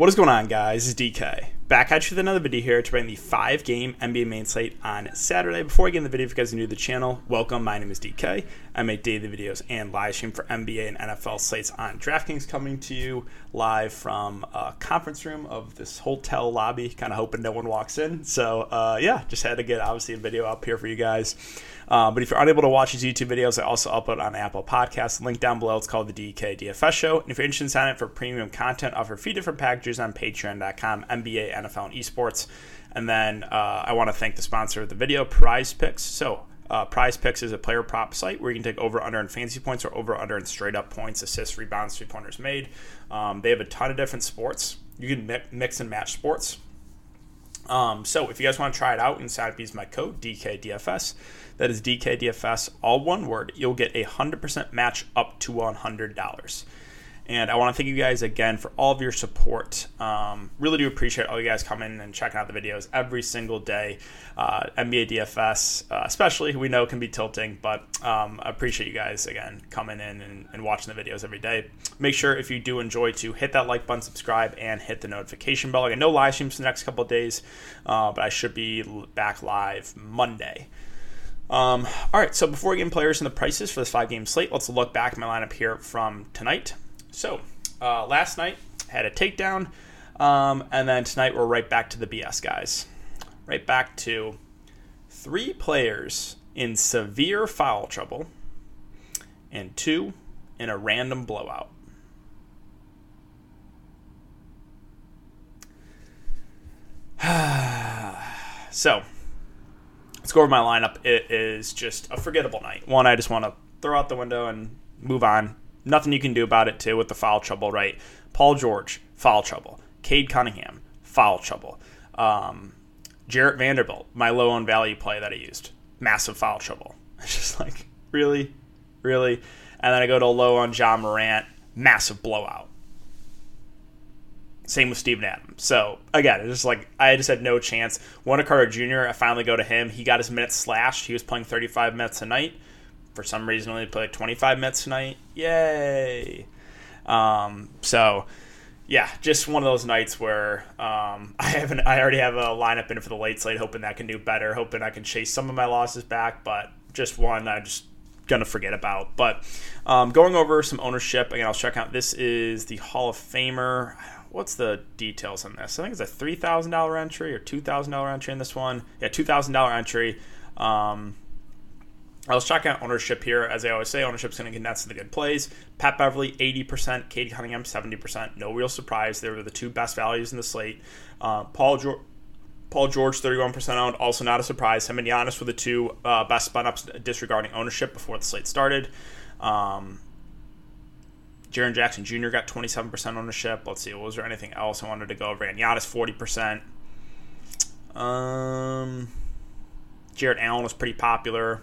What is going on, guys? It's DK. Back at you with another video here to bring the five game NBA main slate on Saturday. Before I get in the video, if you guys are new to the channel, welcome. My name is DK. I make daily videos and live stream for NBA and NFL slates on DraftKings, coming to you live from a conference room of this hotel lobby, kind of hoping no one walks in. So, uh, yeah, just had to get obviously a video up here for you guys. Uh, but if you're unable to watch these YouTube videos, I also upload on Apple Podcasts. Link down below. It's called the DK DFS Show. And if you're interested in signing up for premium content, offer a few different packages on Patreon.com, NBA, NFL, and esports. And then uh, I want to thank the sponsor of the video, Prize Picks. So uh, Prize Picks is a player prop site where you can take over under and fantasy points or over under and straight up points, assists, rebounds, three pointers made. Um, they have a ton of different sports. You can mix and match sports. Um, so if you guys want to try it out and sign up, use my code DKDFS. That is DKDFS, all one word. You'll get a 100% match up to $100. And I want to thank you guys again for all of your support. Um, really do appreciate all you guys coming and checking out the videos every single day. Uh, NBA DFS, uh, especially, we know can be tilting, but um, I appreciate you guys again coming in and, and, watching the videos every day. Make sure if you do enjoy to hit that like button, subscribe, and hit the notification bell. I got no live streams the next couple days, uh, but I should be back live Monday. Um, all right, so before we get in players and the prices for this five game slate, let's look back at my lineup here from tonight. So, uh, last night had a takedown, um, and then tonight we're right back to the BS guys. Right back to three players in severe foul trouble and two in a random blowout. so, let's go over my lineup. It is just a forgettable night. One, I just want to throw out the window and move on nothing you can do about it too with the foul trouble, right? Paul George, foul trouble. Cade Cunningham, foul trouble. Um, Jarred Vanderbilt, my low on value play that I used, massive foul trouble. It's just like really, really. And then I go to low on Ja Morant, massive blowout. Same with Steven Adams. So again, it's just like I just had no chance. Wendell Carter Jr. I finally go to him. He got his minutes slashed. He was playing 35 minutes a night for some reason only played 25 minutes tonight. Yay! Um, so yeah, just one of those nights where um, I haven't. I already have a lineup in for the late slate, hoping that can do better, hoping I can chase some of my losses back. But just one, I just gonna forget about. But um, going over some ownership again, I'll check out. This is the Hall of Famer. What's the details on this? I think it's a three thousand dollar entry or two thousand dollar entry in this one. Yeah, two thousand dollar entry. Um, I was checking out ownership here. As I always say, ownership's going to nuts to the good plays. Pat Beverley, 80%. Cade Cunningham, 70%. No real surprise. They were the two best values in the slate. Uh, Paul George. Paul George, 31% owned, also not a surprise. Him and Giannis were the two uh, best spun ups disregarding ownership before the slate started. Um, Jaren Jackson Jr. got 27% ownership. Let's see, was there anything else I wanted to go over? And Giannis, 40%. Um, Jarrett Allen was pretty popular.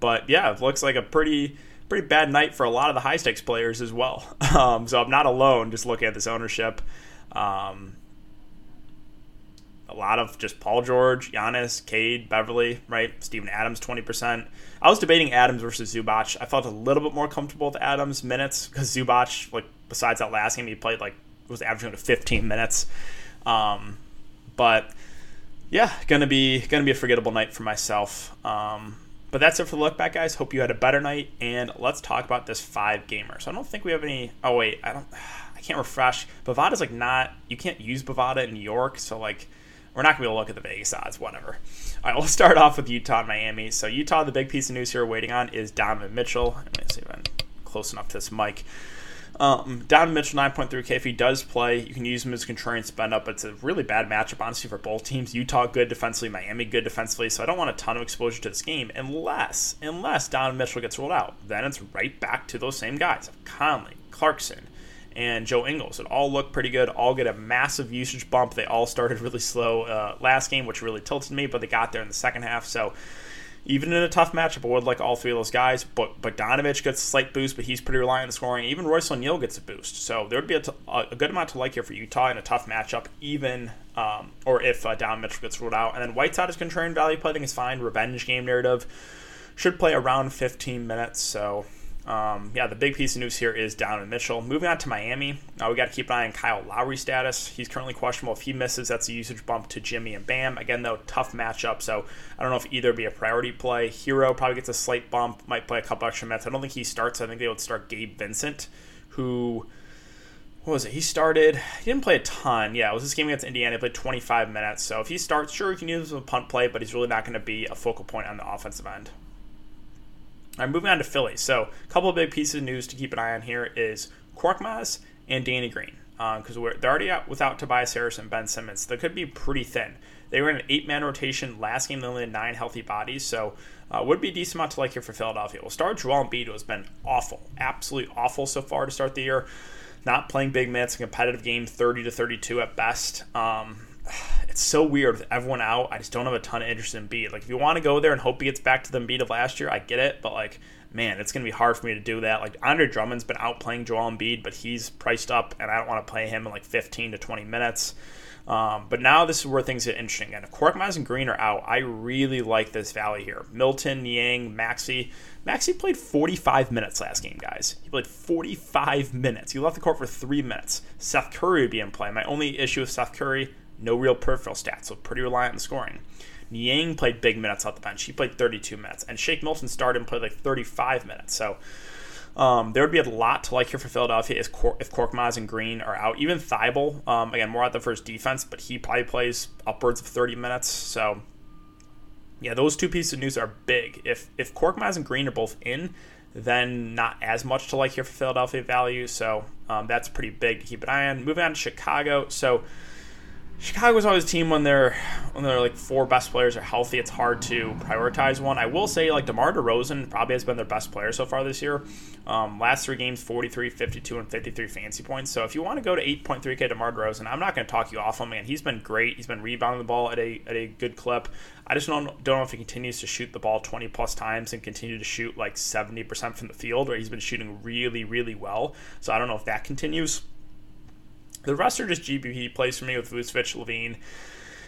But yeah, it looks like a pretty pretty bad night for a lot of the high stakes players as well. Um, so I'm not alone just looking at this ownership. Um, a lot of just Paul George, Giannis, Cade, Beverley, right? Steven Adams, 20%. I was debating Adams versus Zubac. I felt a little bit more comfortable with Adams' minutes because Zubac, like, besides that last game, he played, like, was averaging to 15 minutes. Um, but yeah, gonna be gonna be a forgettable night for myself. Um, but that's it for the look back, guys. Hope you had a better night, and let's talk about this five gamer. So I don't think we have any. Oh wait, I don't. I can't refresh. Bovada's like not. You can't use Bovada in New York, so like we're not gonna be able to look at the Vegas odds. Whatever. All right, we'll start off with Utah and Miami. So Utah, the big piece of news here we're waiting on is Donovan Mitchell. Let me see if I'm close enough to this mic. Um, Donovan Mitchell, 9.3K. If he does play, you can use him as a contrarian spend up. It's a really bad matchup, honestly, for both teams. Utah good defensively, Miami good defensively. So I don't want a ton of exposure to this game unless, unless Donovan Mitchell gets rolled out. Then it's right back to those same guys Conley, Clarkson, and Joe Ingles. It all look pretty good. All get a massive usage bump. They all started really slow uh, last game, which really tilted me, but they got there in the second half. So even in a tough matchup, I would like all three of those guys. But Bogdanovich gets a slight boost, but he's pretty reliant on scoring. Even Royce O'Neale gets a boost. So there would be a, t- a good amount to like here for Utah in a tough matchup, even um, or if uh, Down Mitchell gets ruled out. And then Whiteside is contrarian value play. I think is fine. Revenge game narrative should play around 15 minutes. So Um, yeah, the big piece of news here is Donovan Mitchell. Moving on to Miami, uh, we got to keep an eye on Kyle Lowry's status. He's currently questionable. If he misses, that's a usage bump to Jimmy and Bam. Again, though, tough matchup, so I don't know if either be a priority play. Herro probably gets a slight bump, might play a couple extra minutes. I don't think he starts. I think they would start Gabe Vincent, who what was it? He started. He didn't play a ton. Yeah, it was this game against Indiana. He played 25 minutes. So if he starts, sure, you can use him as a punt play, but he's really not going to be a focal point on the offensive end. Right, moving on to Philly. So a couple of big pieces of news to keep an eye on here is Korkmaz and Danny Green because um, they're already out without Tobias Harris and Ben Simmons. They could be pretty thin. They were in an eight-man rotation last game. They only had nine healthy bodies, so uh, would be a decent amount to like here for Philadelphia. We'll start Joel Embiid, who has been awful, absolutely awful so far to start the year not playing big minutes, competitive game, 30 to 32 at best. Um, it's so weird with everyone out. I just don't have a ton of interest in Embiid. Like, if you want to go there and hope he gets back to the Embiid of last year, I get it. But, like, man, it's going to be hard for me to do that. Like, Andre Drummond's been out playing Joel Embiid, but he's priced up, and I don't want to play him in like 15 to 20 minutes. Um, but now this is where things get interesting. And if Korkmaz and Green are out, I really like this valley here. Milton, Niang, Maxey. Maxey played 45 minutes last game, guys. He played 45 minutes. He left the court for three minutes. Seth Curry would be in play. My only issue with Seth Curry, no real peripheral stats, so pretty reliant on scoring. Niang played big minutes off the bench. He played 32 minutes. And Shake Milton started and played like 35 minutes. So um, there would be a lot to like here for Philadelphia if, Cor- if Korkmaz and Green are out. Even Thybulle, um, again, more at the first defense, but he probably plays upwards of 30 minutes. So, yeah, those two pieces of news are big. If if Korkmaz and Green are both in, then not as much to like here for Philadelphia value. So um, that's pretty big to keep an eye on. Moving on to Chicago. So Chicago's always a team when they're when they're like four best players are healthy. It's hard to prioritize one. I will say like DeMar DeRozan probably has been their best player so far this year. Um, last three games, 43, 52, and 53 fancy points. So if you want to go to 8.3K DeMar DeRozan, I'm not going to talk you off him. Man, he's been great. He's been rebounding the ball at a at a good clip. I just don't don't know if he continues to shoot the ball 20 plus times and continue to shoot like 70% from the field, where he's been shooting really really well. So I don't know if that continues. The rest are just GPP plays for me with Vucevic, LaVine,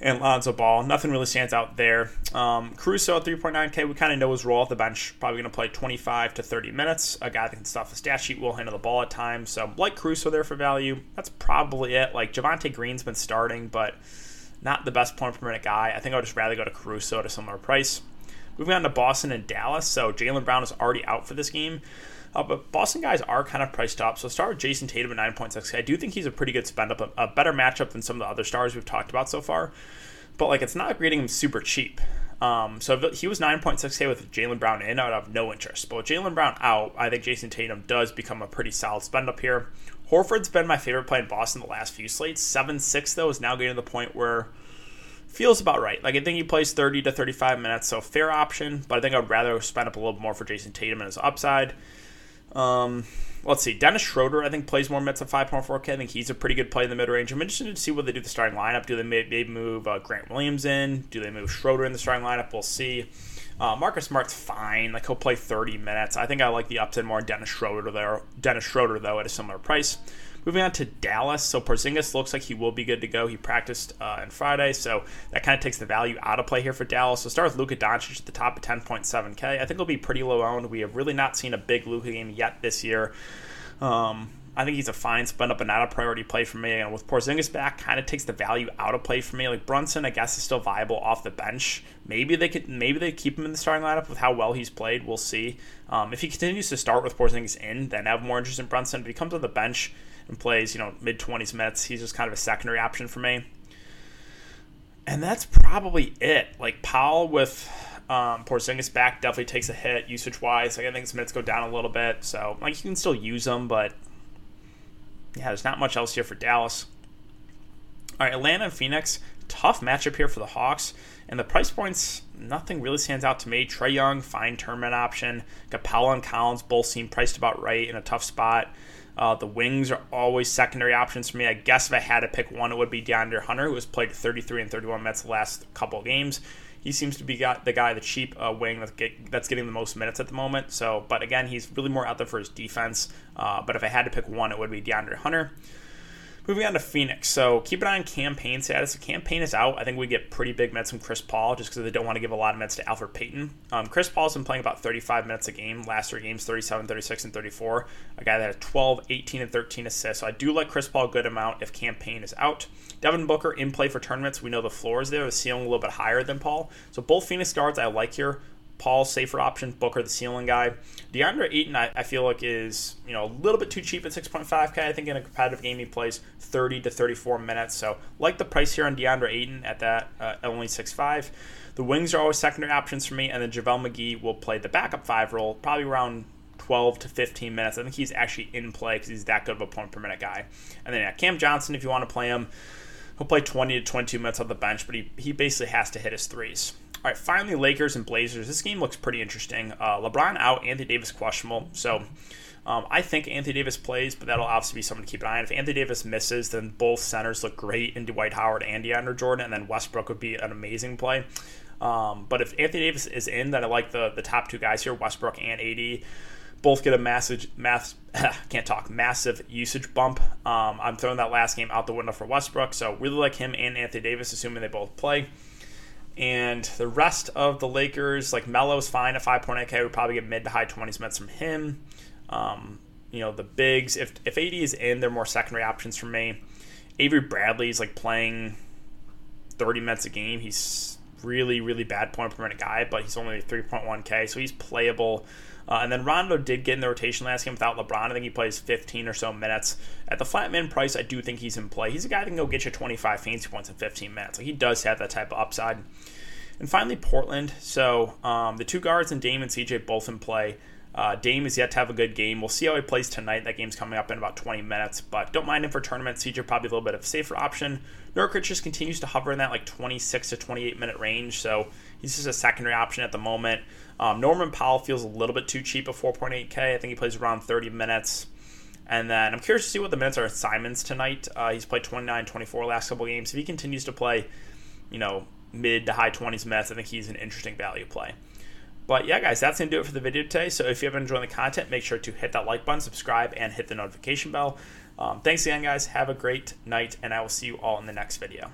and Lonzo Ball. Nothing really stands out there. Um, Caruso at 3.9K, we kind of know his role at the bench. Probably going to play 25 to 30 minutes. A guy that can stuff the stat sheet, will handle the ball at times. So, like Caruso there for value. That's probably it. Like, Javonte Green's been starting, but not the best point per minute guy. I think I would just rather go to Caruso at a similar price. Moving on to Boston and Dallas. So, Jaylen Brown is already out for this game. Uh, but Boston guys are kind of priced up. So start with Jayson Tatum at 9.6. I do think he's a pretty good spend up, a, better matchup than some of the other stars we've talked about so far. But like it's not grading him super cheap. Um, so he was 9.6K with Jaylen Brown in, I would have no interest. But with Jaylen Brown out, I think Jayson Tatum does become a pretty solid spend up here. Horford's been my favorite play in Boston the last few slates. 7 6, though, is now getting to the point where feels about right. Like I think he plays 30 to 35 minutes, so fair option, but I think I'd rather spend up a little more for Jayson Tatum and his upside. Um, let's see. Dennis Schroeder, I think, plays more minutes at 5.4K. I think he's a pretty good play in the mid range. I'm interested to see what they do the starting lineup. Do they maybe move uh, Grant Williams in? Do they move Schroeder in the starting lineup? We'll see. Uh, Marcus Smart's fine. Like he'll play 30 minutes. I think I like the upside more Dennis Schroeder there. Dennis Schroeder though at a similar price. Moving on to Dallas. So Porzingis looks like he will be good to go. He practiced uh, on Friday, so that kind of takes the value out of play here for Dallas. So start with Luka Doncic at the top of 10.7K. I think he'll be pretty low owned. We have really not seen a big Luka game yet this year. Um, I think he's a fine spend up but not a priority play for me. And with Porzingis back, kind of takes the value out of play for me. Like Brunson, I guess is still viable off the bench. Maybe they could, maybe they keep him in the starting lineup with how well he's played. We'll see. Um, if he continues to start with Porzingis in, then I have more interest in Brunson. If he comes on the bench and plays, you know, mid 20s minutes, he's just kind of a secondary option for me. And that's probably it. Like Powell with um, Porzingis back definitely takes a hit usage wise. Like I think his minutes go down a little bit, so like you can still use them, but yeah, there's not much else here for Dallas. All right, Atlanta and Phoenix, tough matchup here for the Hawks. And the price points, nothing really stands out to me. Trae Young, fine tournament option. Capela and Collins both seem priced about right in a tough spot. Uh, the wings are always secondary options for me. I guess if I had to pick one, it would be DeAndre Hunter, who has played 33 and 31 minutes the last couple games. He seems to be got the guy, the cheap uh, wing that's, get, that's, getting the most minutes at the moment. So, but again, he's really more out there for his defense. Uh, but if I had to pick one, it would be DeAndre Hunter. Moving on to Phoenix. So keep an eye on Cam Payne status. If Cam Payne is out, I think we get pretty big minutes from Chris Paul just because they don't want to give a lot of minutes to Elfrid Payton. Um, Chris Paul's been playing about 35 minutes a game. Last three games, 37, 36, and 34. A guy that had 12, 18, and 13 assists. So I do like Chris Paul a good amount if Cam Payne is out. Devin Booker in play for tournaments. We know the floor is there. The ceiling a little bit higher than Paul. So both Phoenix guards I like here. Paul safer option, Booker the ceiling guy. DeAndre Ayton I, I, feel like is you know a little bit too cheap at 6.5k. I think in a competitive game he plays 30 to 34 minutes. So like the price here on DeAndre Ayton at that uh, only 6.5. The wings are always secondary options for me, and then JaVale McGee will play the backup five role, probably around 12 to 15 minutes. I think he's actually in play because he's that good of a point per minute guy. And then yeah, Cam Johnson, if you want to play him, he'll play 20 to 22 minutes on the bench, but he, he basically has to hit his threes. All right, finally, Lakers and Blazers. This game looks pretty interesting. Uh, LeBron out, Anthony Davis questionable. So um, I think Anthony Davis plays, but that'll obviously be something to keep an eye on. If Anthony Davis misses, then both centers look great in Dwight Howard and DeAndre Jordan, and then Westbrook would be an amazing play. Um, but if Anthony Davis is in, then I like the the top two guys here, Westbrook and AD. Both get a massive, mass, can't talk, massive usage bump. Um, I'm throwing that last game out the window for Westbrook, so really like him and Anthony Davis, assuming they both play. And the rest of the Lakers, like Melo's fine at 5.8K. We probably get mid to high 20s minutes from him. Um, you know, the bigs, if, if AD is in, they're more secondary options for me. Avery Bradley's like playing 30 minutes a game. He's really, really bad point per minute guy, but he's only 3.1K, so he's playable. Uh, and then Rondo did get in the rotation last game without LeBron. I think he plays 15 or so minutes. At the flat min price, I do think he's in play. He's a guy that can go get you 25 fantasy points in 15 minutes. Like he does have that type of upside. And finally, Portland. So um, the two guards and Dame and CJ both in play. Uh, Dame is yet to have a good game. We'll see how he plays tonight. That game's coming up in about 20 minutes, but don't mind him for tournament. CJ probably a little bit of a safer option. Nurkic just continues to hover in that like 26 to 28 minute range, so he's just a secondary option at the moment. Um, Norman Powell feels a little bit too cheap at 4.8K. I think he plays around 30 minutes. And then I'm curious to see what the minutes are at Simons tonight. Uh, he's played 29, 24 last couple games. If he continues to play, you know, mid to high 20s minutes, I think he's an interesting value play. But yeah, guys, that's going to do it for the video today. So if you have been enjoying the content, make sure to hit that like button, subscribe, and hit the notification bell. Um, thanks again, guys. Have a great night, and I will see you all in the next video.